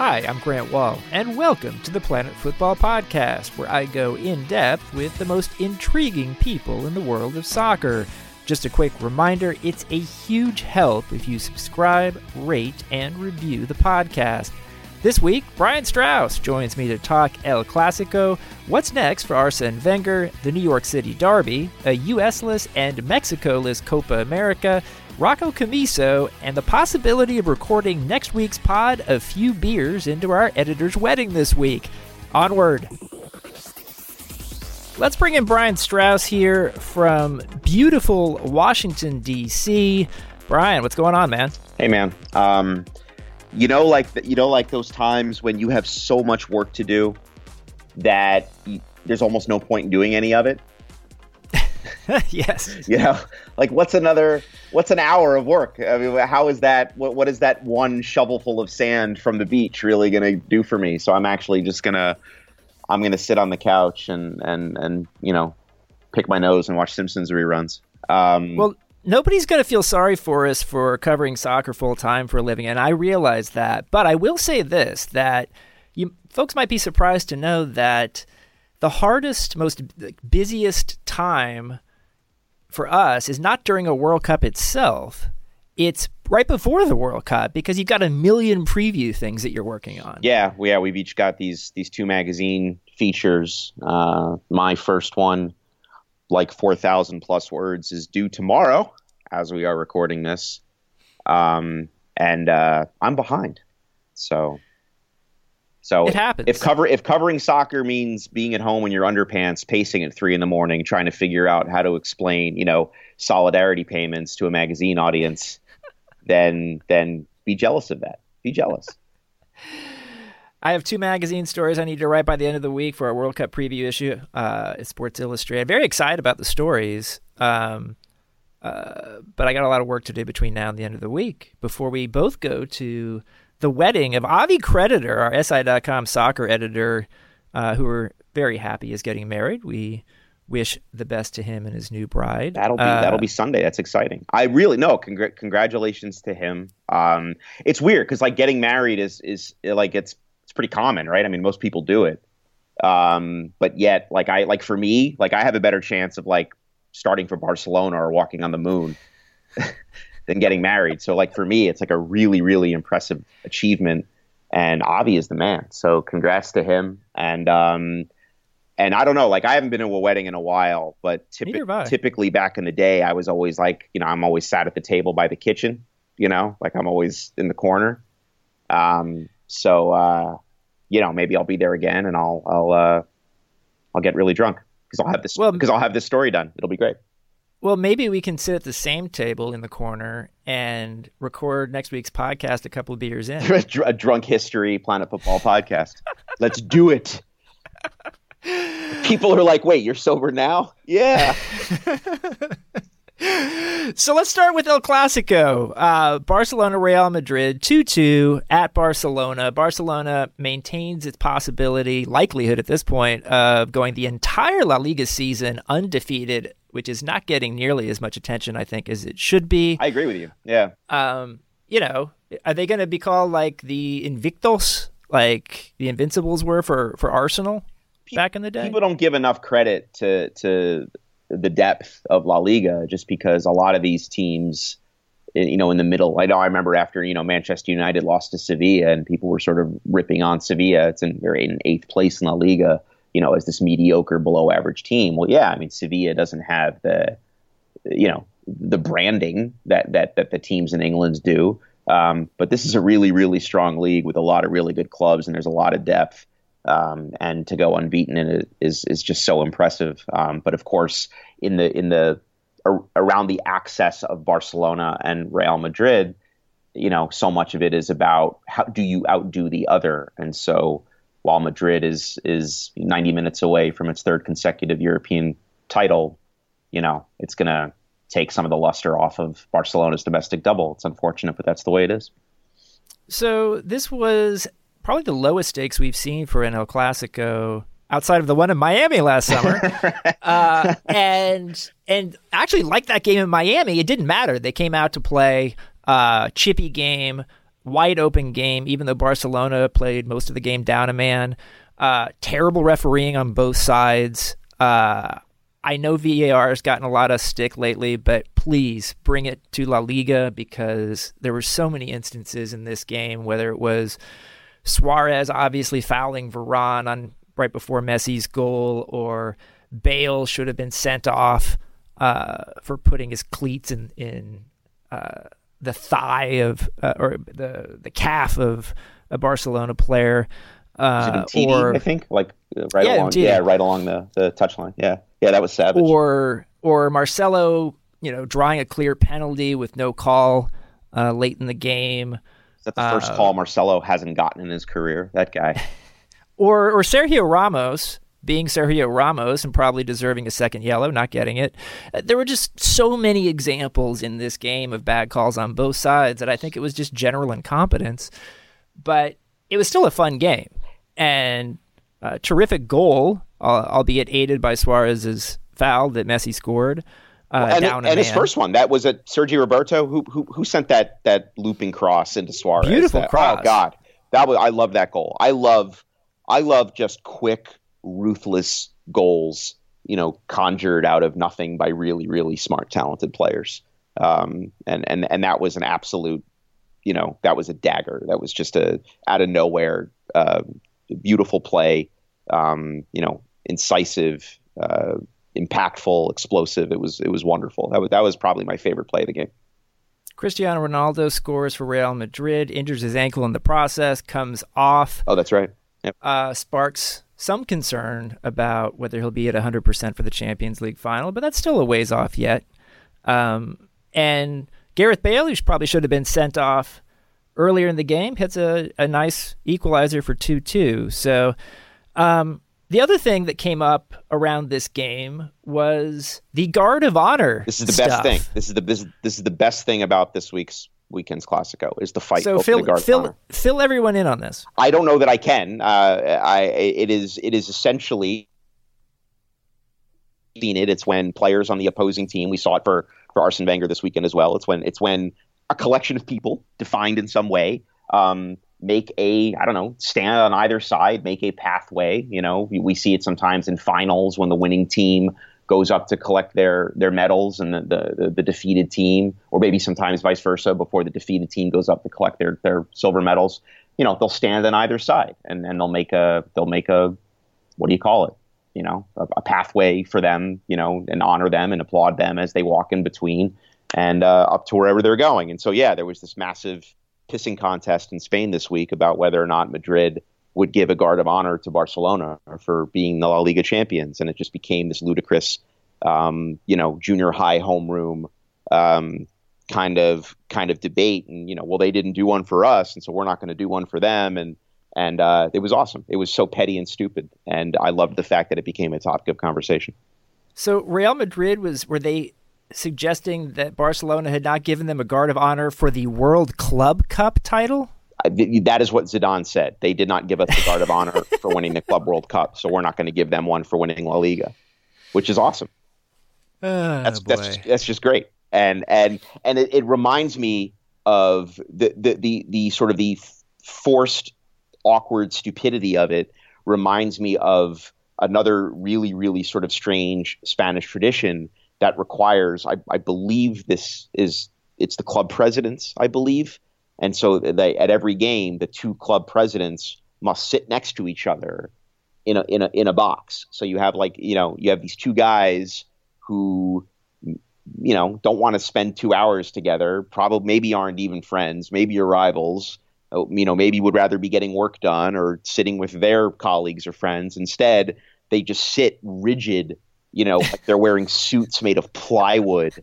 Hi, I'm Grant Wahl, and welcome to the Planet Football Podcast, where I go in depth with the most intriguing people in the world of soccer. Just a quick reminder it's a huge help if you subscribe, rate, and review the podcast. This week, Brian Strauss joins me to talk El Clasico, what's next for Arsene Wenger, the New York City Derby, a US-less and Mexico-less Copa America, Rocco Commisso, and the possibility of recording next week's pod a few beers into our editor's wedding this week. Onward! Let's bring in Brian Strauss here from beautiful Washington, D.C. Brian, what's going on, man? Hey, man. Um, you know, like you know, like those times when you have so much work to do that there's almost no point in doing any of it. yes. You know, like what's another, what's an hour of work? I mean, how is that? What, what is that one shovelful of sand from the beach really going to do for me? So I'm actually just gonna, I'm gonna sit on the couch and and and you know, pick my nose and watch Simpsons reruns. Um, well, nobody's going to feel sorry for us for covering soccer full time for a living, and I realize that. But I will say this: that you folks might be surprised to know that the hardest, most busiest time for us is not during a World Cup itself. It's right before the World Cup because you've got a million preview things that you're working on. Yeah, yeah, we've each got these these two magazine features. Uh, my first one like 4,000 plus words is due tomorrow as we are recording this. Um, and uh, I'm behind. So so it happens. If cover if covering soccer means being at home in your underpants, pacing at three in the morning, trying to figure out how to explain, you know, solidarity payments to a magazine audience, then then be jealous of that. Be jealous. I have two magazine stories I need to write by the end of the week for our World Cup preview issue. Uh, Sports Illustrated. Very excited about the stories, um, uh, but I got a lot of work to do between now and the end of the week before we both go to the wedding of Avi Creditor, our SI.com soccer editor, uh, who we're very happy is getting married. We wish the best to him and his new bride. That'll be uh, that'll be Sunday. That's exciting. I really no. Congr- congratulations to him. Um, it's weird because like getting married is is like it's it's pretty common, right? I mean, most people do it. Um, but yet, like I like for me, like I have a better chance of like starting for Barcelona or walking on the moon than getting married. So like for me, it's like a really really impressive achievement. And Avi is the man. So congrats to him. And um, and I don't know, like I haven't been to a wedding in a while, but typi- typically back in the day, I was always like, you know, I'm always sat at the table by the kitchen, you know, like I'm always in the corner. Um, so uh, you know, maybe I'll be there again, and I'll I'll uh, I'll get really drunk because I'll have this well, because I'll have this story done. It'll be great. Well, maybe we can sit at the same table in the corner and record next week's podcast a couple of beers in. a drunk history Planet Football podcast. Let's do it. People are like, "Wait, you're sober now?" Yeah. so let's start with El Clasico. Uh, Barcelona Real Madrid 2 2 at Barcelona. Barcelona maintains its possibility, likelihood at this point, of going the entire La Liga season undefeated, which is not getting nearly as much attention, I think, as it should be. I agree with you. Yeah. Um, you know, are they going to be called like the Invictos, like the Invincibles were for, for Arsenal? back in the day. People don't give enough credit to to the depth of La Liga just because a lot of these teams, eh, you know, in the middle. I know I remember after you know Manchester United lost to Sevilla and people were sort of ripping on Sevilla. It's in they're in eighth place in La Liga, you know, as this mediocre, below average team. Well, yeah, I mean Sevilla doesn't have the, you know, the branding that that that the teams in England do. Um, but this is a really, really strong league with a lot of really good clubs, and there's a lot of depth um, and to go unbeaten in it is is just so impressive. Um, but of course, in the in the ar- around the access of Barcelona and Real Madrid, you know, so much of it is about how do you outdo the other, and so while Madrid is is 90 minutes away from its third consecutive European title, you know, it's going to take some of the luster off of Barcelona's domestic double. It's unfortunate, but that's the way it is. So this was probably the lowest stakes we've seen for an El Clasico outside of the one in Miami last summer. uh, and and actually, like that game in Miami, it didn't matter. They came out to play uh, chippy game. Wide open game, even though Barcelona played most of the game down a man. Uh, terrible refereeing on both sides. Uh, I know VAR has gotten a lot of stick lately, but please bring it to La Liga because there were so many instances in this game, whether it was Suarez obviously fouling Varane on right before Messi's goal, or Bale should have been sent off uh, for putting his cleats in in uh, the thigh of uh, or the the calf of a Barcelona player. Uh, or I think like uh, right yeah, along, yeah, right along the the touchline. Yeah, yeah, that was savage. Or or Marcelo, you know, drawing a clear penalty with no call uh, late in the game. Is that the first uh, call Marcelo hasn't gotten in his career? That guy. Or or Sergio Ramos being Sergio Ramos and probably deserving a second yellow, not getting it. Uh, there were just so many examples in this game of bad calls on both sides that I think it was just general incompetence. But it was still a fun game and a terrific goal, albeit aided by Suarez's foul that Messi scored. Uh, and, it, and his first one that was a Sergi Roberto who, who who sent that that looping cross into Suarez. Beautiful that, cross. Oh God, that was I love that goal. I love I love just quick, ruthless goals. You know, conjured out of nothing by really really smart, talented players. Um, and and and that was an absolute. You know, that was a dagger. That was just a out of nowhere. Uh, beautiful play, um, you know, incisive, uh, impactful, explosive. It was it was wonderful. That was that was probably my favorite play of the game. Cristiano Ronaldo scores for Real Madrid, injures his ankle in the process, comes off. Oh, that's right. Yep. Uh, sparks some concern about whether he'll be at 100% for the Champions League final, but that's still a ways off yet. Um, and Gareth Bale, who probably should have been sent off earlier in the game, hits a, a nice equalizer for 2 2. So, um, the other thing that came up around this game was the guard of honor. This is the stuff. best thing. This is the this, this is the best thing about this week's weekend's Clasico is the fight. So fill fill, fill everyone in on this. I don't know that I can. Uh, I it is it is essentially seen it. It's when players on the opposing team. We saw it for for Arsene Wenger this weekend as well. It's when it's when a collection of people defined in some way um, make a i don't know stand on either side make a pathway you know we, we, see it sometimes in finals when the winning team goes up to collect their their medals and the, the, the defeated team or maybe sometimes vice versa before the defeated team goes up to collect their their silver medals you know they'll stand on either side and and they'll make a they'll make a what do you call it you know a, a pathway for them you know and honor them and applaud them as they walk in between and uh, up to wherever they're going. And so, yeah, there was this massive pissing contest in Spain this week about whether or not Madrid would give a guard of honor to Barcelona for being the La Liga champions, and it just became this ludicrous, um, you know, junior high homeroom um, kind of kind of debate. And you know, well, they didn't do one for us, and so we're not going to do one for them. And and uh, it was awesome. It was so petty and stupid, and I loved the fact that it became a topic of conversation. So Real Madrid was were they suggesting that Barcelona had not given them a guard of honor for the World Club Cup title? That is what Zidane said. They did not give us the guard of honor for winning the Club World Cup, so we're not going to give them one for winning La Liga, which is awesome. Oh, that's, that's just, that's just great, and and and it, it reminds me of the, the the the sort of the forced, awkward stupidity of it. Reminds me of another really really sort of strange Spanish tradition that requires, I, I believe this is, it's the club presidents, I believe. And so they, at every game, the two club presidents must sit next to each other in a, in a, in a box. So you have like, you know, you have these two guys who, you know, don't want to spend two hours together, probably maybe aren't even friends, maybe are rivals, uh, you know, maybe would rather be getting work done or sitting with their colleagues or friends. Instead, they just sit rigid you know, like they're wearing suits made of plywood,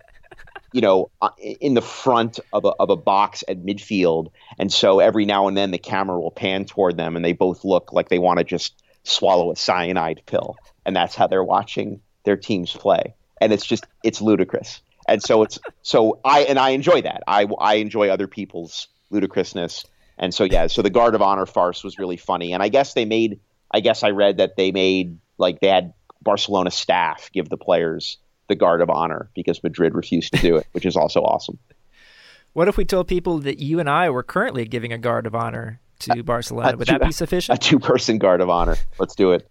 you know, uh, in the front of a, of a box at midfield. And so every now and then the camera will pan toward them and they both look like they want to just swallow a cyanide pill. And that's how they're watching their teams play. And it's just, it's ludicrous. And so it's, so I, and I enjoy that. I, I enjoy other people's ludicrousness. And so, yeah, so the Guard of Honor farce was really funny. And I guess they made, I guess I read that they made, like, they had Barcelona staff give the players the guard of honor because Madrid refused to do it, which is also awesome. What if we told people that you and I were currently giving a guard of honor to Barcelona? Would that be sufficient? A two-person guard of honor. Let's do it.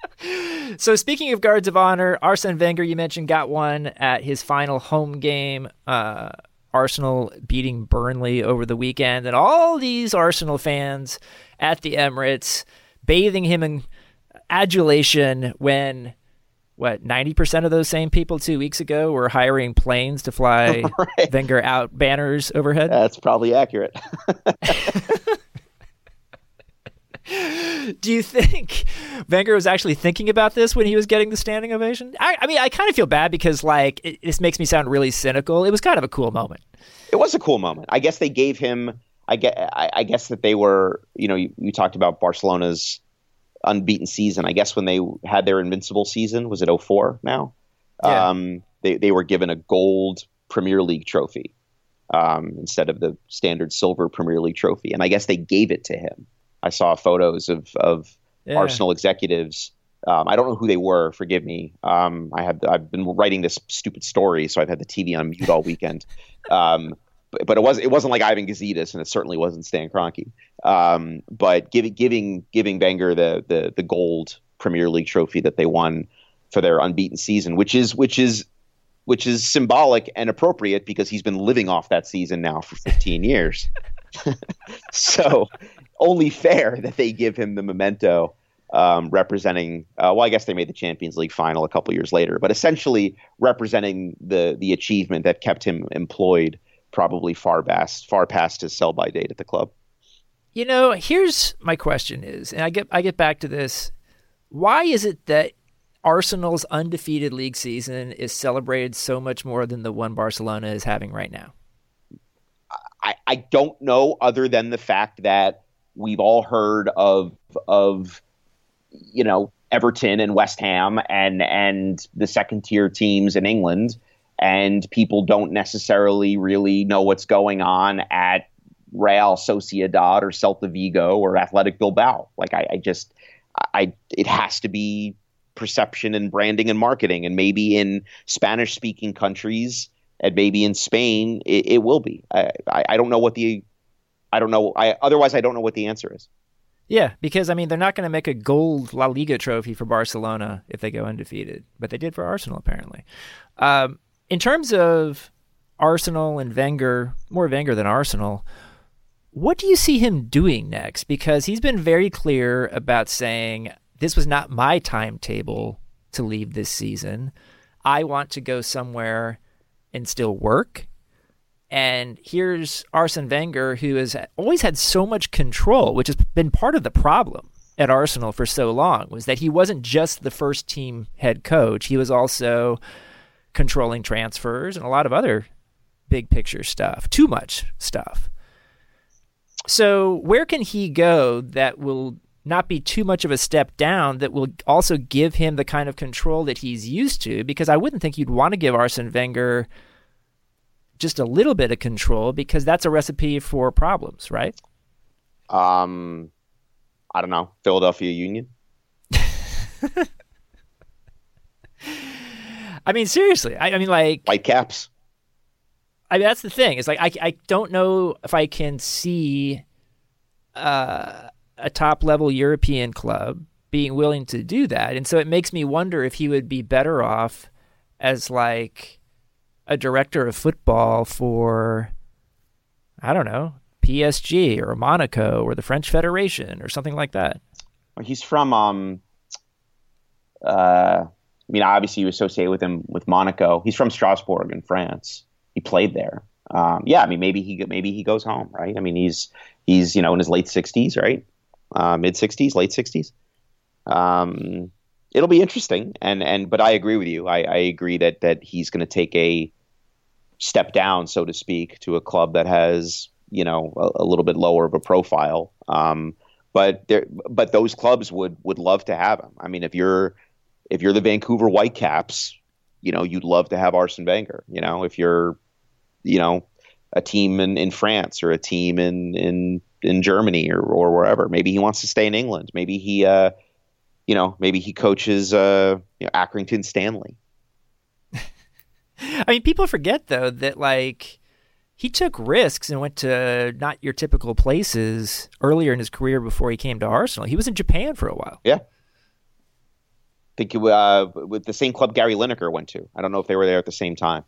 so speaking of guards of honor, Arsene Wenger, you mentioned, got one at his final home game. Uh, Arsenal beating Burnley over the weekend, and all these Arsenal fans at the Emirates bathing him in adulation when what 90% of those same people two weeks ago were hiring planes to fly right. Wenger out banners overhead? That's probably accurate. Do you think Wenger was actually thinking about this when he was getting the standing ovation? I, I mean, I kind of feel bad because, like, it, this makes me sound really cynical. It was kind of a cool moment. It was a cool moment. I guess they gave him. I guess, I, I guess that they were. You know, you, you talked about Barcelona's unbeaten season. I guess when they had their invincible season, was it 04 now? Yeah. Um, they, they were given a gold Premier League trophy um, instead of the standard silver Premier League trophy. And I guess they gave it to him. I saw photos of, of yeah. Arsenal executives. Um, I don't know who they were. Forgive me. Um, I have I've been writing this stupid story, so I've had the TV on mute all weekend. But, but, it was it wasn't like Ivan Gazidis, and it certainly wasn't Stan Kroenke. Um, but giving giving giving Wenger the the the gold Premier League trophy that they won for their unbeaten season, which is which is which is symbolic and appropriate because he's been living off that season now for 15 years. so only fair that they give him the memento um, representing. Uh, well, I guess they made the Champions League final a couple years later, but essentially representing the the achievement that kept him employed probably far past far past his sell by date at the club. You know, here's my question: is, and I get I get back to this. Why is it that Arsenal's undefeated league season is celebrated so much more than the one Barcelona is having right now? I, I don't know, other than the fact that we've all heard of of you know Everton and West Ham and and the second tier teams in England, and people don't necessarily really know what's going on at Real Sociedad or Celta Vigo or Athletic Bilbao. Like I, I just I it has to be perception and branding and marketing, and maybe in Spanish speaking countries and maybe in Spain it, it will be. I, I, I don't know what the I don't know. I otherwise I don't know what the answer is. Yeah, because I mean they're not going to make a gold La Liga trophy for Barcelona if they go undefeated, but they did for Arsenal apparently. Um, in terms of Arsenal and Wenger, more Wenger than Arsenal. What do you see him doing next? Because he's been very clear about saying this was not my timetable to leave this season. I want to go somewhere and still work and here's Arsene Wenger, who has always had so much control, which has been part of the problem at Arsenal for so long, was that he wasn't just the first team head coach. He was also controlling transfers and a lot of other big picture stuff, too much stuff. So, where can he go that will not be too much of a step down that will also give him the kind of control that he's used to? Because I wouldn't think you'd want to give Arsene Wenger just a little bit of control because that's a recipe for problems, right? Um, I don't know. Philadelphia Union. I mean, seriously. I, I, mean, like Whitecaps. I mean, that's the thing. It's like I I don't know if I can see uh, a top level European club being willing to do that, and so it makes me wonder if he would be better off as like a director of football for, I don't know, PSG or Monaco or the French Federation or something like that. He's from, um, uh, I mean, obviously you associate with him with Monaco. He's from Strasbourg in France. He played there. Um, yeah, I mean, maybe he maybe he goes home, right? I mean, he's he's you know in his late sixties, right? Uh, Mid sixties, late sixties. Um, it'll be interesting. And and but I agree with you. I, I agree that that he's going to take a step down, so to speak, to a club that has you know a, a little bit lower of a profile. Um, but there, but those clubs would would love to have him. I mean, if you're if you're the Vancouver Whitecaps, you know you'd love to have Arsene Wenger. You know, if you're you know a team in, in France or a team in in in Germany or, or wherever. Maybe he wants to stay in England. Maybe he uh, you know, maybe he coaches uh, you know, Accrington Stanley. I mean, people forget though that like he took risks and went to not your typical places earlier in his career before he came to Arsenal. He was in Japan for a while. Yeah. I think uh, with the same club Gary Lineker went to. I don't know if they were there at the same time.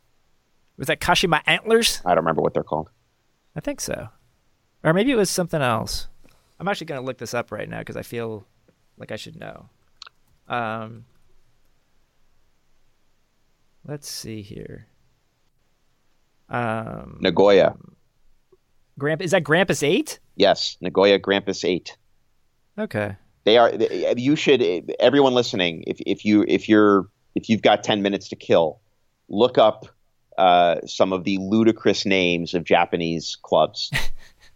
Was that Kashima Antlers? I don't remember what they're called. I think so. Or maybe it was something else. I'm actually going to look this up right now because I feel like I should know. Um, let's see here. Um, Nagoya. Gramp is that Grampus Eight? Yes, Nagoya Grampus Eight. Okay. They are. You should. Everyone listening, if if you if you're if you've got ten minutes to kill, look up uh, some of the ludicrous names of Japanese clubs.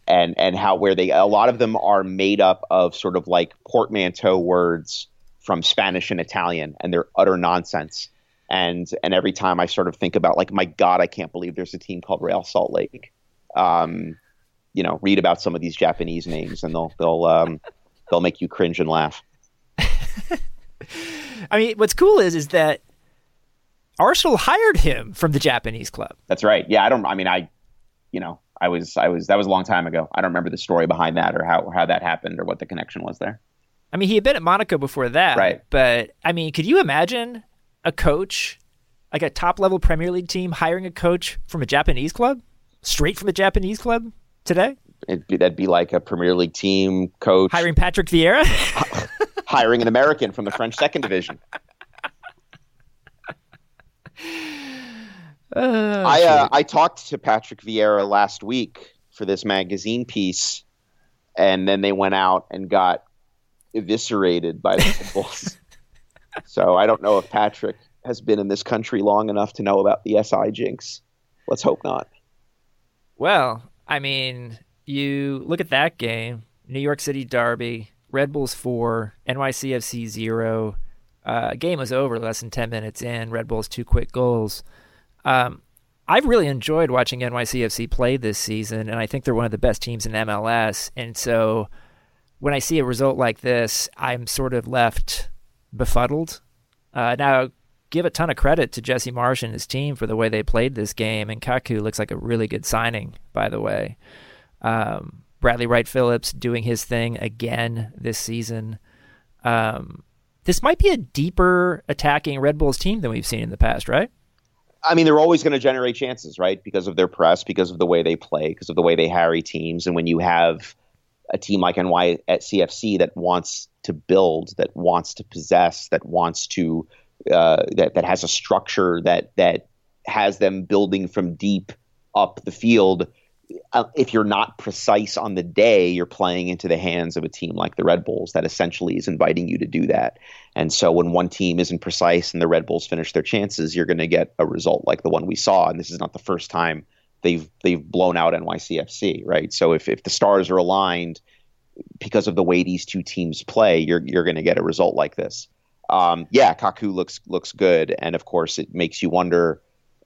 and and how where they a lot of them are made up of sort of like portmanteau words from Spanish and Italian, and they're utter nonsense. And and every time I sort of think about like, my God, I can't believe there's a team called Real Salt Lake. Um, you know, read about some of these Japanese names, and they'll they'll um, they'll make you cringe and laugh. I mean, what's cool is is that Arsenal hired him from the Japanese club. That's right. Yeah, I don't. I mean, I, you know, I was I was that was a long time ago. I don't remember the story behind that or how or how that happened or what the connection was there. I mean, he had been at Monaco before that, right? But I mean, could you imagine a coach, like a top level Premier League team, hiring a coach from a Japanese club, straight from a Japanese club today? Be, that'd be like a Premier League team coach hiring Patrick Vieira, hiring an American from the French Second Division. Uh, I uh, I talked to Patrick Vieira last week for this magazine piece, and then they went out and got eviscerated by the Bulls. so I don't know if Patrick has been in this country long enough to know about the SI jinx. Let's hope not. Well, I mean, you look at that game New York City Derby, Red Bulls 4, NYCFC 0. Uh, game was over less than 10 minutes in. Red Bulls two quick goals. Um, I've really enjoyed watching NYCFC play this season, and I think they're one of the best teams in MLS. And so when I see a result like this, I'm sort of left befuddled. Uh, now, give a ton of credit to Jesse Marsch and his team for the way they played this game, and Kaku looks like a really good signing, by the way. Um, Bradley Wright Phillips doing his thing again this season. Um, this might be a deeper attacking Red Bulls team than we've seen in the past, right? I mean, they're always going to generate chances, right? Because of their press, because of the way they play, because of the way they harry teams. And when you have a team like NY at CFC that wants to build, that wants to possess, that wants to uh, that that has a structure that that has them building from deep up the field. Uh, if you're not precise on the day, you're playing into the hands of a team like the Red Bulls that essentially is inviting you to do that. And so when one team isn't precise and the Red Bulls finish their chances, you're going to get a result like the one we saw. And this is not the first time they've they've blown out NYCFC, right? So if if the stars are aligned because of the way these two teams play, you're you're going to get a result like this. Um, yeah, Kaku looks looks good, and of course it makes you wonder.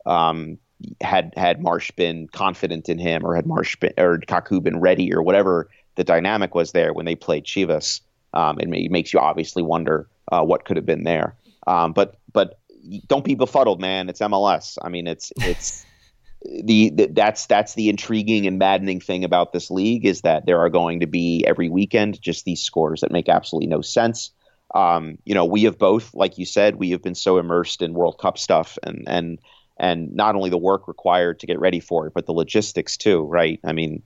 Um, had had Marsch been confident in him, or had Marsch been, or Kaku been ready, or whatever the dynamic was there when they played Chivas, um, it, may, it makes you obviously wonder uh, what could have been there. Um, but but don't be befuddled, man. It's MLS. I mean, it's it's the, the, that's that's the intriguing and maddening thing about this league is that there are going to be every weekend just these scores that make absolutely no sense. Um, you know, we have both, like you said, we have been so immersed in World Cup stuff and and and not only the work required to get ready for it, but the logistics too, right? I mean,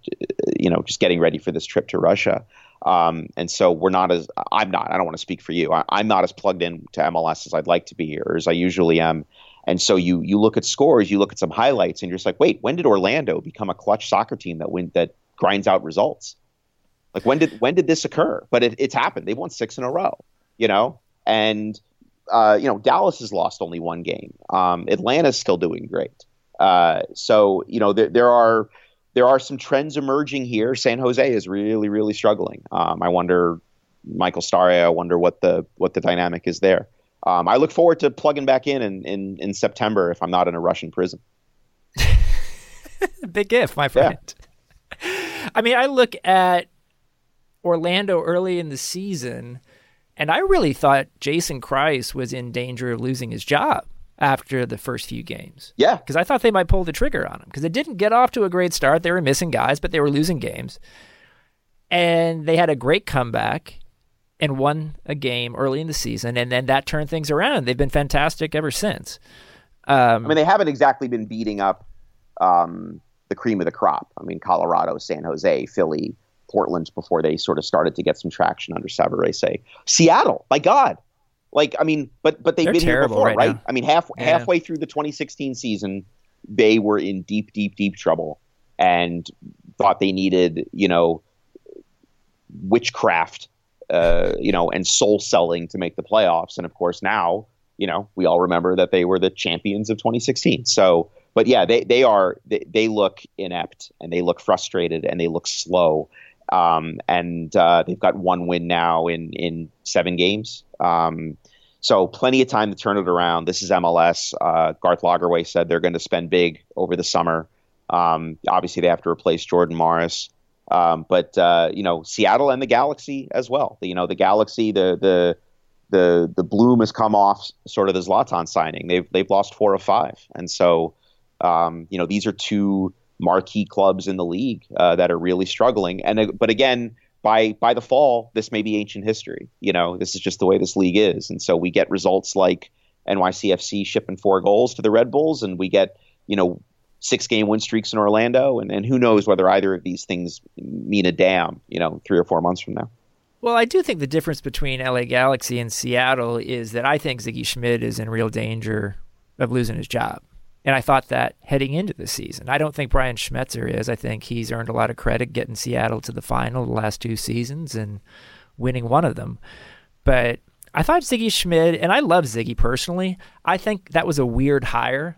you know, just getting ready for this trip to Russia. Um, and so we're not as I'm not. I don't want to speak for you. I, am not as plugged in to MLS as I'd like to be, or as I usually am. And so you you look at scores, you look at some highlights, and you're just like, wait, when did Orlando become a clutch soccer team that win that grinds out results? Like when did when did this occur? But it, it's happened. They've won six in a row, you know, and uh, you know Dallas has lost only one game. Um, Atlanta's still doing great. Uh, so you know there, there are there are some trends emerging here. San Jose is really really struggling. Um, I wonder Mikael Stahre. I wonder what the what the dynamic is there um, I look forward to plugging back in, in in, in September if I'm not in a Russian prison. Big if, my friend. Yeah. I mean, I look at Orlando early in the season, and I really thought Jason Kreis was in danger of losing his job after the first few games. Yeah. Because I thought they might pull the trigger on him because it didn't get off to a great start. They were missing guys, but they were losing games. And they had a great comeback and won a game early in the season. And then that turned things around. They've been fantastic ever since. Um, I mean, they haven't exactly been beating up um, the cream of the crop. I mean, Colorado, San Jose, Philly, Portland before they sort of started to get some traction under Savarese. Seattle, my God. Like, I mean, but but they've They're been here before, right? right? I mean, half yeah. halfway through the 2016 season, they were in deep, deep, deep trouble and thought they needed, you know, witchcraft, uh, you know, and soul selling to make the playoffs. And of course, now, you know, we all remember that they were the champions of 2016. So, but yeah, they they are they, they look inept and they look frustrated and they look slow. Um, and uh, they've got one win now in in seven games. Um, so plenty of time to turn it around. This is MLS. Uh, Garth Lagerwey said they're going to spend big over the summer. Um, obviously, they have to replace Jordan Morris. Um, but uh, you know, Seattle and the Galaxy as well. You know, the Galaxy, the the the the bloom has come off sort of the Zlatan signing. They've they've lost four of five, and so um, you know these are two marquee clubs in the league uh, that are really struggling. And uh, but again, by by the fall, this may be ancient history. You know, this is just the way this league is, and so we get results like NYCFC shipping four goals to the Red Bulls, and we get you know six game win streaks in Orlando, and, and who knows whether either of these things mean a damn, you know, three or four months from now. Well, I do think the difference between LA Galaxy and Seattle is that I think Sigi Schmid is in real danger of losing his job. And I thought that heading into the season. I don't think Brian Schmetzer is. I think he's earned a lot of credit getting Seattle to the final the last two seasons and winning one of them. But I thought Sigi Schmid, and I love Sigi personally, I think that was a weird hire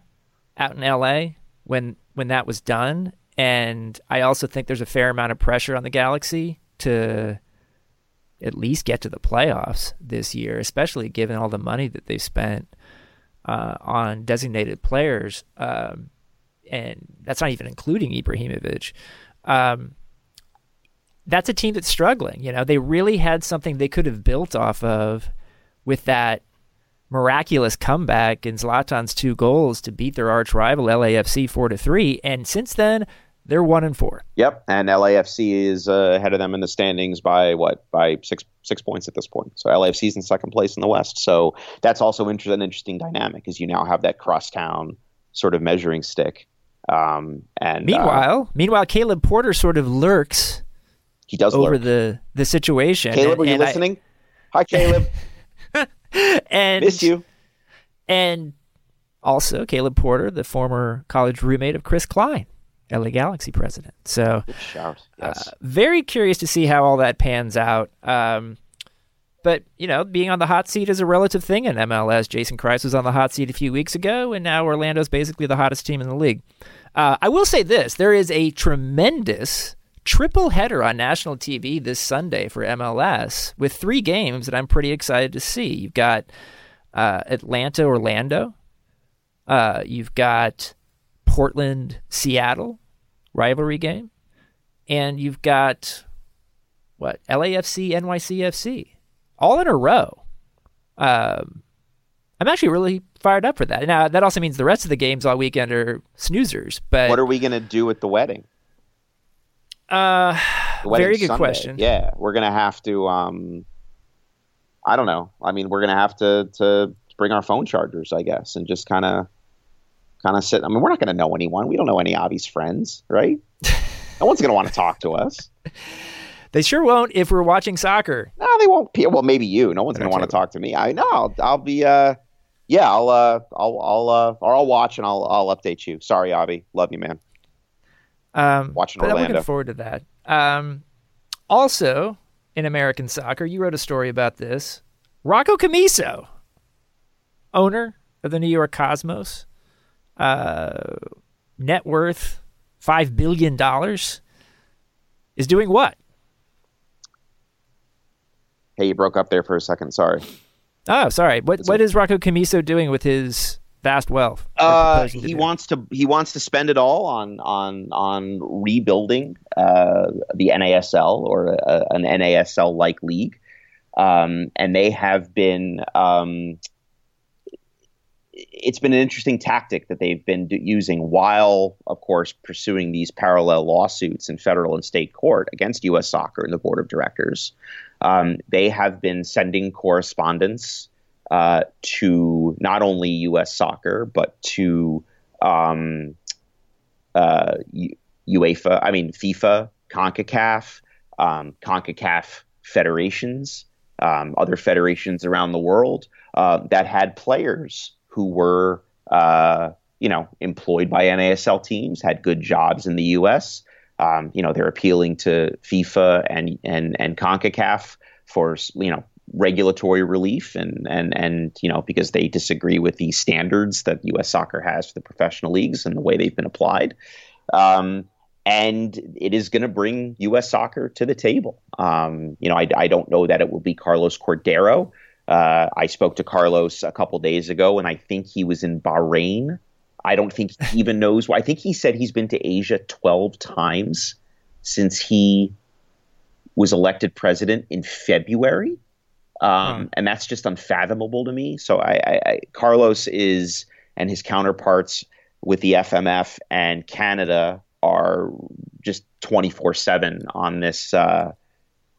out in LA when when that was done. And I also think there's a fair amount of pressure on the Galaxy to at least get to the playoffs this year, especially given all the money that they've spent uh, on designated players. Um, and that's not even including Ibrahimovic. Um, that's a team that's struggling. You know, they really had something they could have built off of with that miraculous comeback in Zlatan's two goals to beat their arch rival LAFC four to three, and since then they're one and four. Yep, and LAFC is uh, ahead of them in the standings by what? By six six points at this point. So LAFC is in second place in the West. So that's also inter- an interesting dynamic, is you now have that crosstown sort of measuring stick. Um, and meanwhile, uh, meanwhile, Caleb Porter sort of lurks. He does over lurk. the the situation. Caleb, and, are you listening? I, Hi, Caleb. and miss you. And also Caleb Porter, the former college roommate of Chris Klein, LA Galaxy president. So, shout. Yes. Uh, very curious to see how all that pans out. Um, but you know, being on the hot seat is a relative thing in MLS. Jason Kreis was on the hot seat a few weeks ago, and now Orlando's basically the hottest team in the league. Uh, I will say this: there is a tremendous triple header on national TV this Sunday for MLS with three games that I'm pretty excited to see. You've got uh, Atlanta, Orlando. Uh, you've got Portland, Seattle rivalry game, and you've got what LAFC, NYCFC, all in a row. Um, I'm actually really fired up for that. Now that also means the rest of the games all weekend are snoozers. But what are we going to do at the wedding? Uh, very good Sunday. question. Yeah, we're gonna have to. Um, I don't know. I mean, we're gonna have to to bring our phone chargers, I guess, and just kind of kind of sit. I mean, we're not gonna know anyone. We don't know any Avi's friends, right? no one's gonna want to talk to us. They sure won't if we're watching soccer. No, they won't. Well, maybe you. No one's gonna want to talk to me. I know. I'll, I'll be. Uh, yeah, I'll. Uh, I'll. I'll. Uh, or I'll watch and I'll. I'll update you. Sorry, Avi. Love you, man. Um, Watching but Orlando. I'm looking forward to that. Um, also, in American soccer, you wrote a story about this. Rocco Commisso, owner of the New York Cosmos, uh, net worth five billion dollars, is doing what? Hey, you broke up there for a second. Sorry. Oh, sorry. What what is Rocco Commisso doing with his vast wealth? Uh, he do? wants to he wants to spend it all on on on rebuilding uh, the NASL or a, an NASL like league, um, and they have been um, it's been an interesting tactic that they've been using while, of course, pursuing these parallel lawsuits in federal and state court against U.S. Soccer and the board of directors. Um, they have been sending correspondence uh, to not only U.S. Soccer but to um, uh, UEFA, I mean FIFA, CONCACAF, um, CONCACAF federations, um, other federations around the world uh, that had players who were, uh, you know, employed by NASL teams, had good jobs in the U.S. Um, you know, they're appealing to FIFA and and and CONCACAF for you know regulatory relief and and and you know because they disagree with the standards that U.S. Soccer has for the professional leagues and the way they've been applied. Um, and it is going to bring U.S. soccer to the table. Um, you know, I, I, don't know that it will be Carlos Cordeiro. Uh, I spoke to Carlos a couple days ago, and I think he was in Bahrain. I don't think he even knows. I think he said he's been to Asia 12 times since he was elected president in February. Um. And that's just unfathomable to me. So I, I, I, Carlos is and his counterparts with the FMF and Canada are just 24 seven on this uh,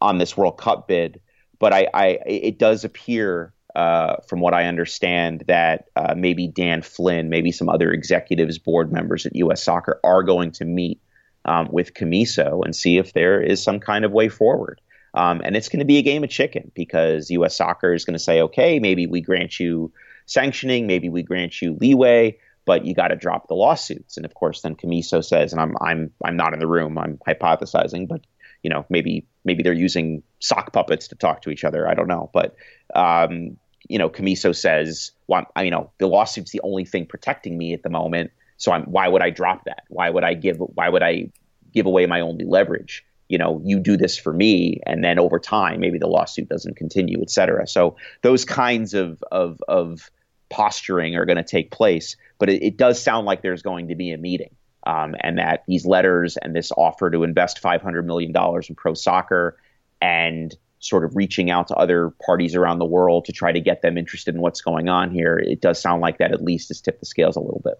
on this World Cup bid. But I, I it does appear uh, from what I understand that uh, maybe Dan Flynn, maybe some other executives, board members at U.S. Soccer are going to meet um, with Commisso and see if there is some kind of way forward. Um, and it's going to be a game of chicken because U.S. Soccer is going to say, okay, maybe we grant you sanctioning, maybe we grant you leeway, but you got to drop the lawsuits. And of course, then Commisso says, and I'm I'm I'm not in the room, I'm hypothesizing, but you know, maybe maybe they're using sock puppets to talk to each other. I don't know, but um, you know, Commisso says, well, I, you know, the lawsuit's the only thing protecting me at the moment. So I'm, why would I drop that? Why would I give? Why would I give away my only leverage? You know, you do this for me, and then over time, maybe the lawsuit doesn't continue, et cetera. So those kinds of of of posturing are going to take place. But it, it, does sound like there's going to be a meeting, um, and that these letters and this offer to invest $500 million in pro soccer and sort of reaching out to other parties around the world to try to get them interested in what's going on here, it does sound like that at least has tipped the scales a little bit.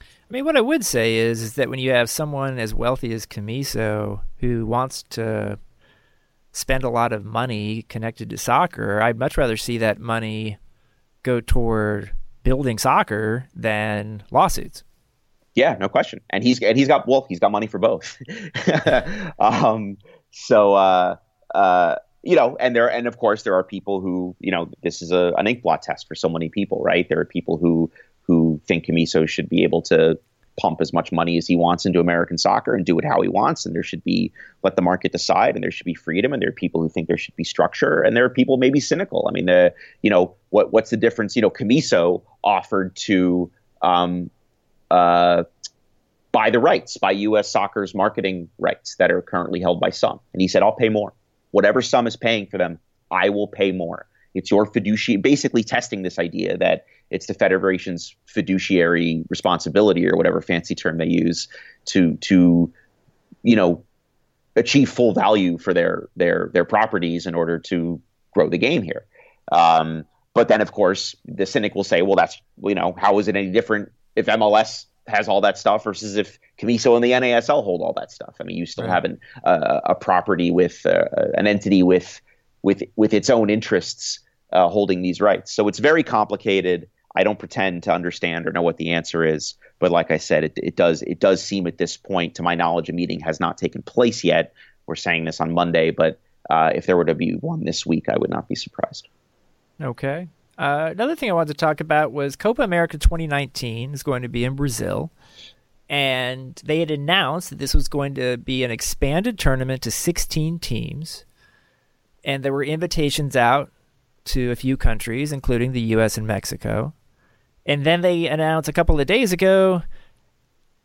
I mean, what I would say is, is that when you have someone as wealthy as Commisso who wants to spend a lot of money connected to soccer, I'd much rather see that money go toward building soccer than lawsuits. Yeah, no question. And he's and he's got well, he's got money for both. um, so uh, uh, you know, and there and of course there are people who you know this is a an ink blot test for so many people, right? There are people who who think Commisso should be able to pump as much money as he wants into American soccer and do it how he wants. And there should be let the market decide, and there should be freedom. And there are people who think there should be structure, and there are people maybe cynical. I mean, the you know what what's the difference? You know, Commisso offered to um, uh, buy the rights, buy U.S. soccer's marketing rights that are currently held by SUM, and he said, "I'll pay more. Whatever SUM is paying for them, I will pay more." It's your fiduciary, basically testing this idea that it's the federation's fiduciary responsibility or whatever fancy term they use to to you know achieve full value for their their their properties in order to grow the game here. Um, but then, of course, the cynic will say, "Well, that's you know, how is it any different if MLS has all that stuff versus if Commisso and the NASL hold all that stuff? I mean, you still right. have an, uh, a property with uh, an entity with with with its own interests uh, holding these rights. So it's very complicated. I don't pretend to understand or know what the answer is, but like I said, it, it does it does seem at this point, to my knowledge, a meeting has not taken place yet. We're saying this on Monday, but uh, if there were to be one this week, I would not be surprised. Okay. Uh, another thing I wanted to talk about was Copa America 2019 is going to be in Brazil. And they had announced that this was going to be an expanded tournament to 16 teams. And there were invitations out to a few countries, including the US and Mexico. And then they announced a couple of days ago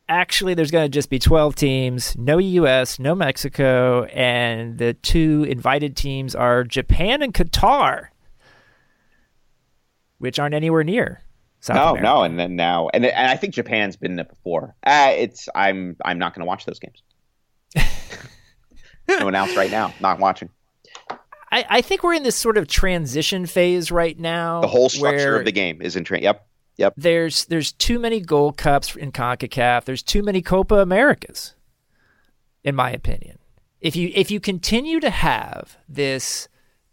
actually there's going to just be 12 teams, no US, no Mexico, and the two invited teams are Japan and Qatar, which aren't anywhere near. South no, America. no, and then now, and, and I think Japan's been there before. Uh, it's I'm I'm not going to watch those games. no announce right now, not watching. I, I think we're in this sort of transition phase right now. The whole structure of the game is in train. Yep. Yep. There's there's too many Gold Cups in CONCACAF. There's too many Copa Americas, in my opinion. If you if you continue to have this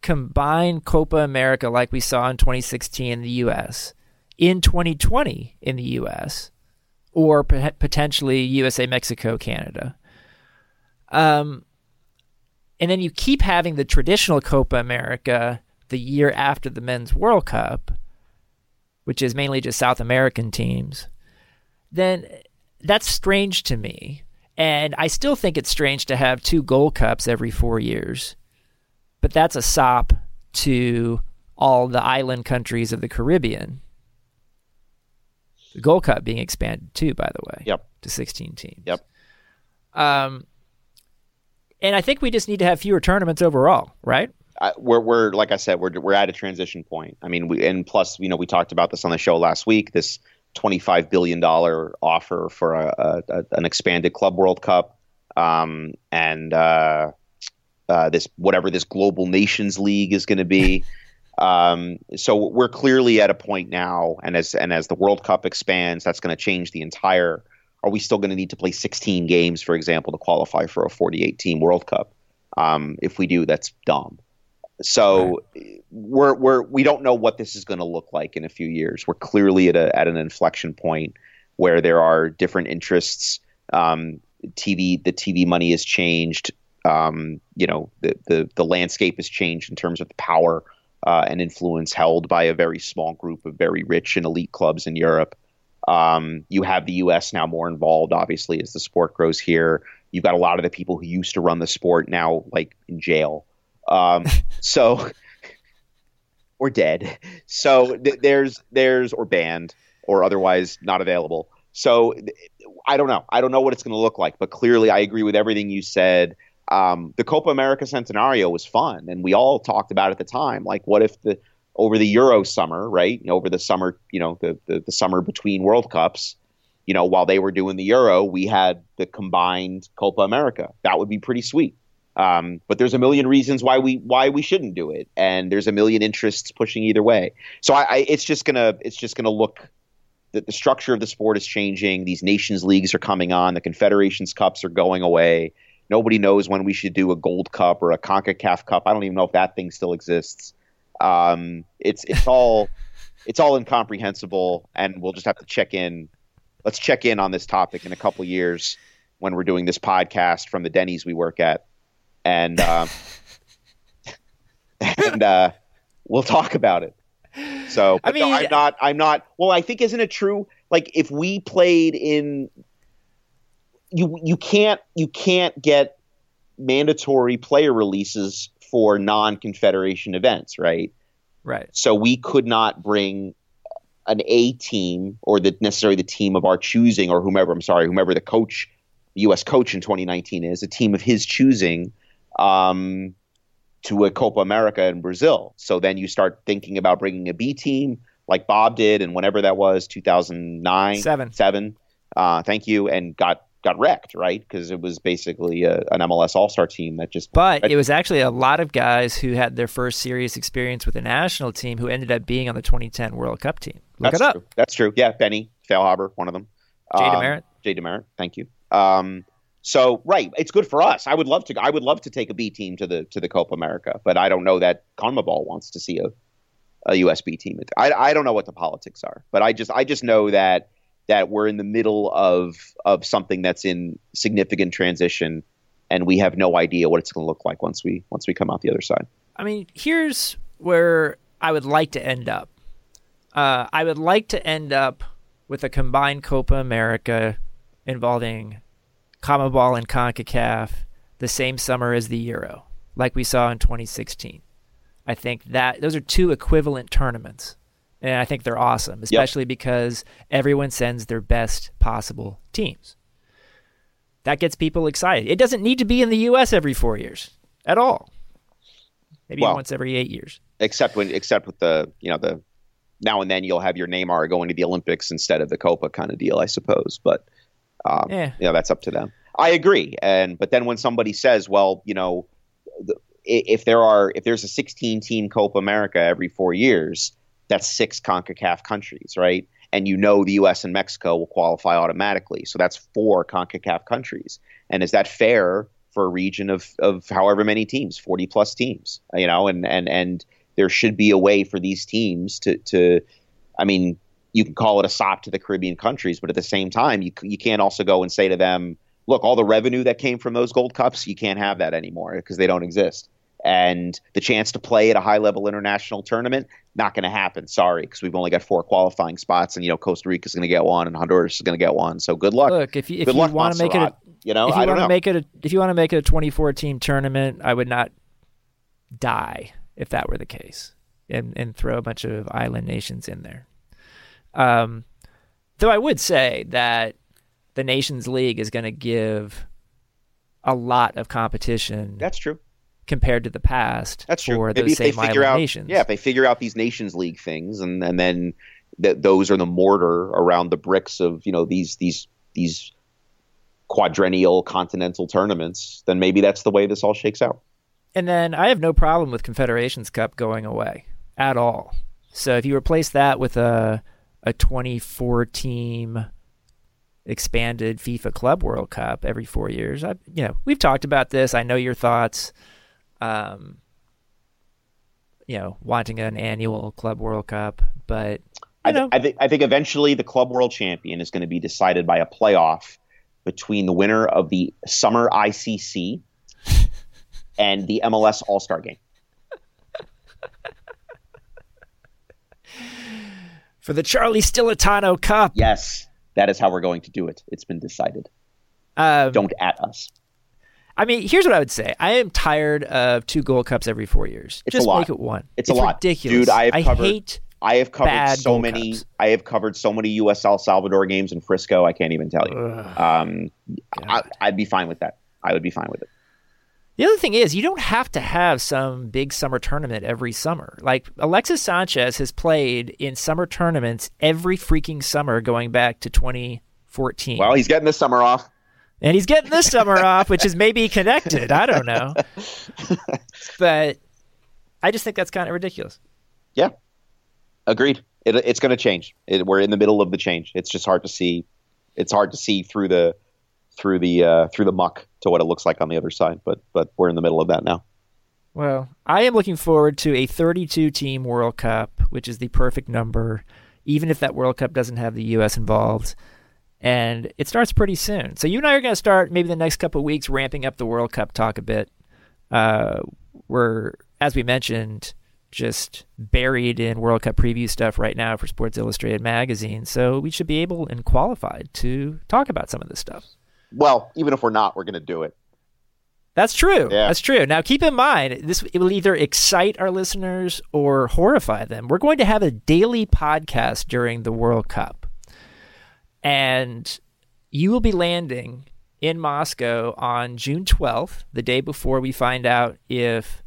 combined Copa America like we saw in 2016 in the U.S. in 2020 in the U.S. or potentially USA, Mexico, Canada, um, and then you keep having the traditional Copa America the year after the Men's World Cup which is mainly just South American teams, then that's strange to me. And I still think it's strange to have two Gold Cups every four years. But that's a sop to all the island countries of the Caribbean. The Gold Cup being expanded too, by the way. Yep. To 16 teams. Yep. Um, and I think we just need to have fewer tournaments overall, right? we're we're like I said, we're we're at a transition point. I mean, we and plus, you know, we talked about this on the show last week. This twenty-five billion dollar offer for a, a, an expanded Club World Cup, um, and uh, uh, this whatever this Global Nations League is going to be. um, so we're clearly at a point now, and as and as the World Cup expands, that's going to change the entire. Are we still going to need to play 16 games, for example, to qualify for a 48 team World Cup? Um, if we do, that's dumb. So right. we're we're we don't know what this is going to look like in a few years. We're clearly at a at an inflection point where there are different interests. Um, TV the TV money has changed. Um, you know the, the the landscape has changed in terms of the power uh, and influence held by a very small group of very rich and elite clubs in Europe. Um, you have the U.S. now more involved, obviously, as the sport grows here. You've got a lot of the people who used to run the sport now, like in jail. Um, so or dead. So th- there's there's or banned or otherwise not available. So I don't know. I don't know what it's going to look like, but clearly I agree with everything you said. Um, the Copa America Centenario was fun, and we all talked about at the time, like, what if the over the Euro summer, right? Over the summer, you know, the, the the summer between World Cups, you know, while they were doing the Euro, we had the combined Copa America. That would be pretty sweet. Um, but there's a million reasons why we why we shouldn't do it, and there's a million interests pushing either way. So I, I it's just gonna it's just gonna look that the structure of the sport is changing. These nations leagues are coming on. The confederations cups are going away. Nobody knows when we should do a gold cup or a Concacaf cup. I don't even know if that thing still exists. Um, it's it's all it's all incomprehensible, and we'll just have to check in. Let's check in on this topic in a couple years when we're doing this podcast from the Denny's we work at and um, and uh, we'll talk about it. So, I mean, no, I'm not. I'm not. Well, I think isn't it true? Like, if we played in, you you can't you can't get mandatory player releases for non-confederation events, right? Right. So we could not bring an A team or the necessarily the team of our choosing or whomever. I'm sorry, whomever the coach, U.S. coach in 2019 is, a team of his choosing um, to a Copa America in Brazil. So then you start thinking about bringing a B team like Bob did, and whenever that was, 2009, seven, seven. Uh, thank you, and got got wrecked, right? Because it was basically a, an MLS All Star team that just. But it was actually a lot of guys who had their first serious experience with a national team who ended up being on the 2010 World Cup team. Look That's it up. True. That's true. Yeah, Benny Feilhaber, one of them. Jay um, DeMerit. Jay DeMerit. Thank you. Um, so right, it's good for us. I would love to. I would love to take a B team to the to the Copa America, but I don't know that CONMEBOL wants to see a a USB team. I I don't know what the politics are, but I just I just know that that we're in the middle of of something that's in significant transition, and we have no idea what it's going to look like once we once we come out the other side. I mean, here's where I would like to end up. Uh, I would like to end up with a combined Copa America involving CONMEBOL and CONCACAF the same summer as the Euro, like we saw in 2016. I think that those are two equivalent tournaments. And I think they're awesome, especially yep. because everyone sends their best possible teams. That gets people excited. It doesn't need to be in the U.S. every four years at all. Maybe well, once every eight years. Except when, except with the, you know, the now and then you'll have your Neymar going to the Olympics instead of the Copa kind of deal, I suppose. But um, yeah. You know, that's up to them. I agree. And but then when somebody says, well, you know, the, if there are if there's a 16 team Copa America every four years, that's six Concacaf countries, right? and you know the U.S. and Mexico will qualify automatically. So that's four CONCACAF countries. And is that fair for a region of of however many teams, 40 plus teams? You know, and and and there should be a way for these teams to to, I mean, you can call it a sop to the Caribbean countries, but at the same time, you you can't also go and say to them, look, all the revenue that came from those Gold Cups, you can't have that anymore because they don't exist and the chance to play at a high level international tournament not going to happen. Sorry because we've only got four qualifying spots and you know costa rica is going to get one and honduras is going to get one. So good luck. Look if you, if you want to make it a, you know if you want to make it a, if you want to make it a 24 team tournament i would not die if that were the case and and throw a bunch of island nations in there. Um though i would say that the nations league is going to give a lot of competition that's true compared to the past That's true. for Maybe those if they same figure island out, nations. Yeah, if they figure out these nations league things, and and then that those are the mortar around the bricks of you know these these these quadrennial continental tournaments, then maybe that's the way this all shakes out. And then I have no problem with Confederations Cup going away at all. So if you replace that with a a 24 team expanded FIFA Club World Cup every 4 years, I you know, we've talked about this. I know your thoughts um, you know, wanting an annual Club World Cup, but I, th- I, think I think eventually the Club World Champion is going to be decided by a playoff between the winner of the Summer ICC and the MLS All Star Game. For the Charlie Stillitano Cup. Yes, that is how we're going to do it. It's been decided. Um, Don't at us. I mean, here's what I would say. I am tired of two Gold Cups every four years. It's Just lot. make it one. It's, it's a lot, ridiculous. dude. I have I covered. hate. I have covered so many. Cups. I have covered so many U.S. El Salvador games in Frisco. I can't even tell you. Ugh, Um, I, I'd be fine with that. I would be fine with it. the other thing is, you don't have to have some big summer tournament every summer. Like Alexis Sanchez has played in summer tournaments every freaking summer going back to 2014. Well, he's getting this summer off. And he's getting this summer off, which is maybe connected. I don't know, but I just think that's kind of ridiculous. Yeah, agreed. It, it's going to change. It, we're in the middle of the change. It's just hard to see. It's hard to see through the through the uh, through the muck to what it looks like on the other side. But but we're in the middle of that now. Well, I am looking forward to a 32 team World Cup, which is the perfect number, even if that World Cup doesn't have the U.S. involved. And it starts pretty soon. So you and I are going to start maybe the next couple of weeks ramping up the World Cup talk a bit. Uh, we're, as we mentioned, just buried in World Cup preview stuff right now for Sports Illustrated magazine. So we should be able and qualified to talk about some of this stuff. Well, even if we're not, we're going to do it. That's true. Yeah. That's true. Now keep in mind this it will either excite our listeners or horrify them. We're going to have a daily podcast during the World Cup. And you will be landing in Moscow on June 12th, the day before we find out if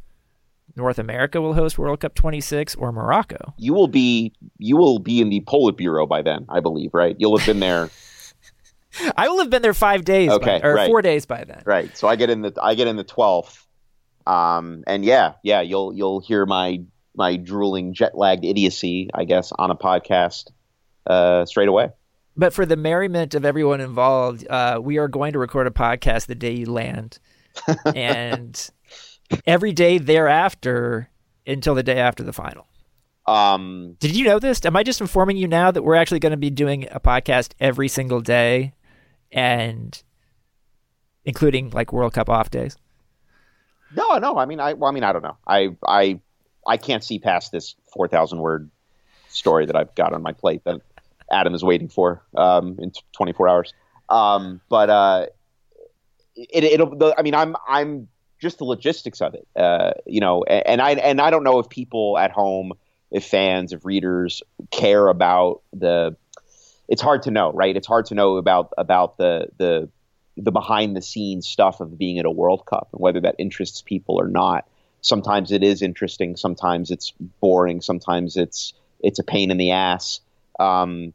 North America will host World Cup 26 or Morocco. You will be you will be in the Politburo by then, I believe. Right? You'll have been there. I will have been there 5 days Okay, by, or right. 4 days by then. right. So I get in the I get in the twelfth. Um, and yeah, yeah, you'll you'll hear my my drooling jet lagged idiocy, I guess, on a podcast uh, straight away. But for the merriment of everyone involved, uh, we are going to record a podcast the day you land, and every day thereafter until the day after the final. Um, Did you know this? Am I just informing you now that we're actually going to be doing a podcast every single day, and including like World Cup off days? No, no. I mean, I well, I mean, I don't know. I I I can't see past this four thousand word story that I've got on my plate that Adam is waiting for um, in twenty four hours. Um, but uh, it, it'll. The, I mean, I'm I'm just the logistics of it. Uh, you know, and, and I and I don't know if people at home, if fans, if readers care about the. It's hard to know, right? It's hard to know about about the the the behind the scenes stuff of being at a World Cup and whether that interests people or not. Sometimes it is interesting. Sometimes it's boring. Sometimes it's it's a pain in the ass. Um,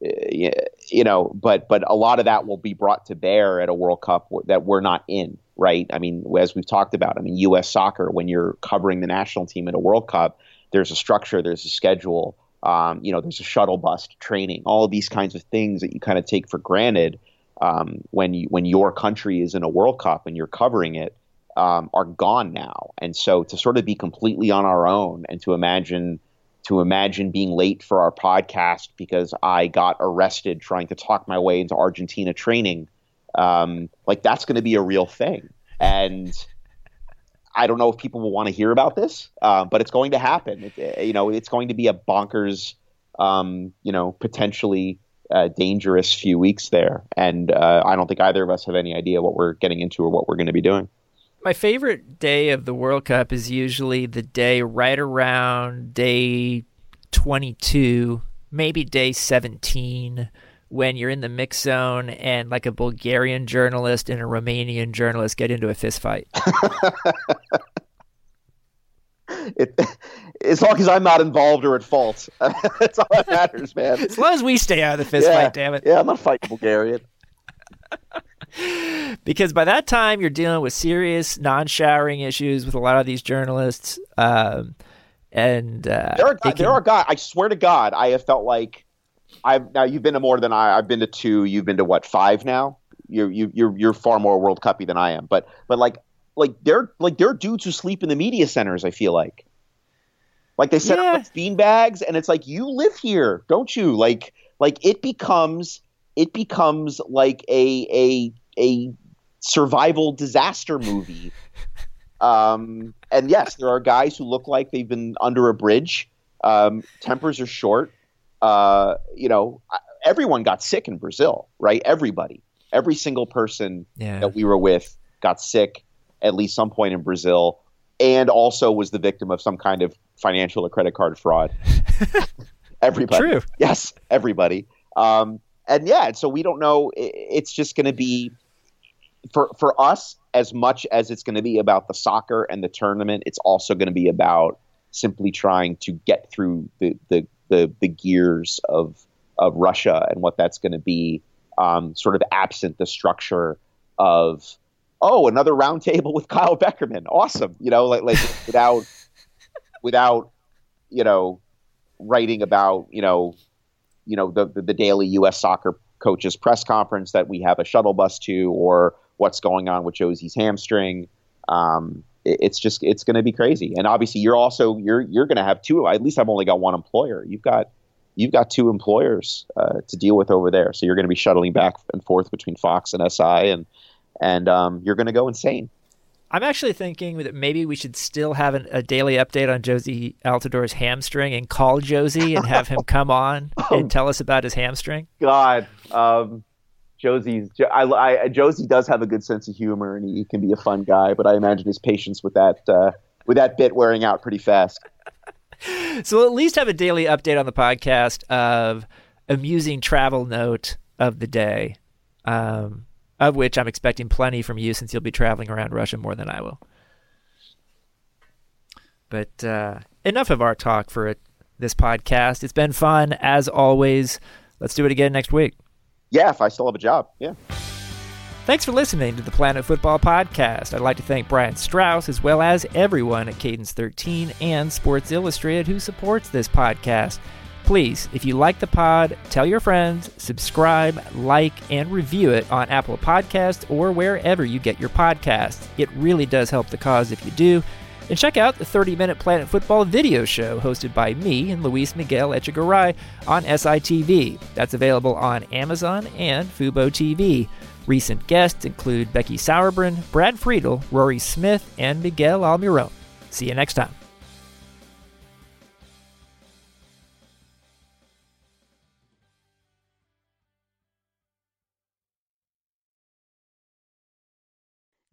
you know, but but a lot of that will be brought to bear at a World Cup that we're not in, right? I mean, as we've talked about, I mean, U.S. soccer when you're covering the national team at a World Cup, there's a structure, there's a schedule, Um, you know, there's a shuttle bus training, all these kinds of things that you kind of take for granted um, when you, when your country is in a World Cup and you're covering it um, are gone now. And so to sort of be completely on our own and to imagine to imagine being late for our podcast because I got arrested trying to talk my way into Argentina training, um, like that's going to be a real thing. And I don't know if people will want to hear about this, uh, but it's going to happen. It, you know, it's going to be a bonkers, um, you know, potentially uh, dangerous few weeks there. And uh, I don't think either of us have any idea what we're getting into or what we're going to be doing. My favorite day of the World Cup is usually the day right around day 22, maybe day 17, when you're in the mix zone and like a Bulgarian journalist and a Romanian journalist get into a fist fight. it, as long as I'm not involved or at fault, that's all that matters, man. As long as we stay out of the fist yeah, fight, damn it. Yeah, I'm not fighting Bulgarian. because by that time you're dealing with serious non-showering issues with a lot of these journalists, um, and uh, there are can... there are guys. I swear to God, I have felt like I've now you've been to more than I. I've been to two. You've been to what five now? You're you, you're you're far more World Cuppy than I am. But but like like they're like they're dudes who sleep in the media centers. I feel like. Like they set yeah. up bean bags, and it's like you live here, don't you? Like like it becomes it becomes like a a a survival disaster movie. Um, and yes, there are guys who look like they've been under a bridge. Um, tempers are short. Uh, you know, everyone got sick in Brazil, right? Everybody, every single person yeah. that we were with got sick at least some point in Brazil, and also was the victim of some kind of financial or credit card fraud. everybody, true, yes, everybody. Um, and yeah, so we don't know. It's just going to be for for us as much as it's going to be about the soccer and the tournament. It's also going to be about simply trying to get through the the the, the gears of of Russia and what that's going to be. Um, sort of absent the structure of oh another roundtable with Kyle Beckerman, awesome, you know, like like without without you know writing about you know you know the, the, the daily U.S. soccer coaches press conference that we have a shuttle bus to, or what's going on with Jozy's hamstring. Um, it, it's just it's going to be crazy. And obviously, you're also you're you're going to have two. At least I've only got one employer. You've got you've got two employers uh, to deal with over there. So you're going to be shuttling back and forth between Fox and SI, and and um, you're going to go insane. I'm actually thinking that maybe we should still have an, a daily update on Jozy Altidore's hamstring and call Jozy and have him come on and tell us about his hamstring. God, um, Jozy's I, I, Jozy does have a good sense of humor and he, he, can be a fun guy, but I imagine his patience with that uh, with that bit wearing out pretty fast. so we'll at least have a daily update on the podcast of amusing travel note of the day. Um, of which I'm expecting plenty from you since you'll be traveling around Russia more than I will. But uh, enough of our talk for it, this podcast. It's been fun as always. Let's do it again next week. Yeah, if I still have a job. Yeah. Thanks for listening to the Planet Football Podcast. I'd like to thank Brian Strauss as well as everyone at Cadence 13 and Sports Illustrated who supports this podcast. Please, if you like the pod, tell your friends, subscribe, like, and review it on Apple Podcasts or wherever you get your podcasts. It really does help the cause if you do. And check out the 30 Minute Planet Football video show hosted by me and Luis Miguel Echegaray on SITV. That's available on Amazon and Fubo TV. Recent guests include Becky Sauerbrunn, Brad Friedel, Rory Smith, and Miguel Almiron. See you next time.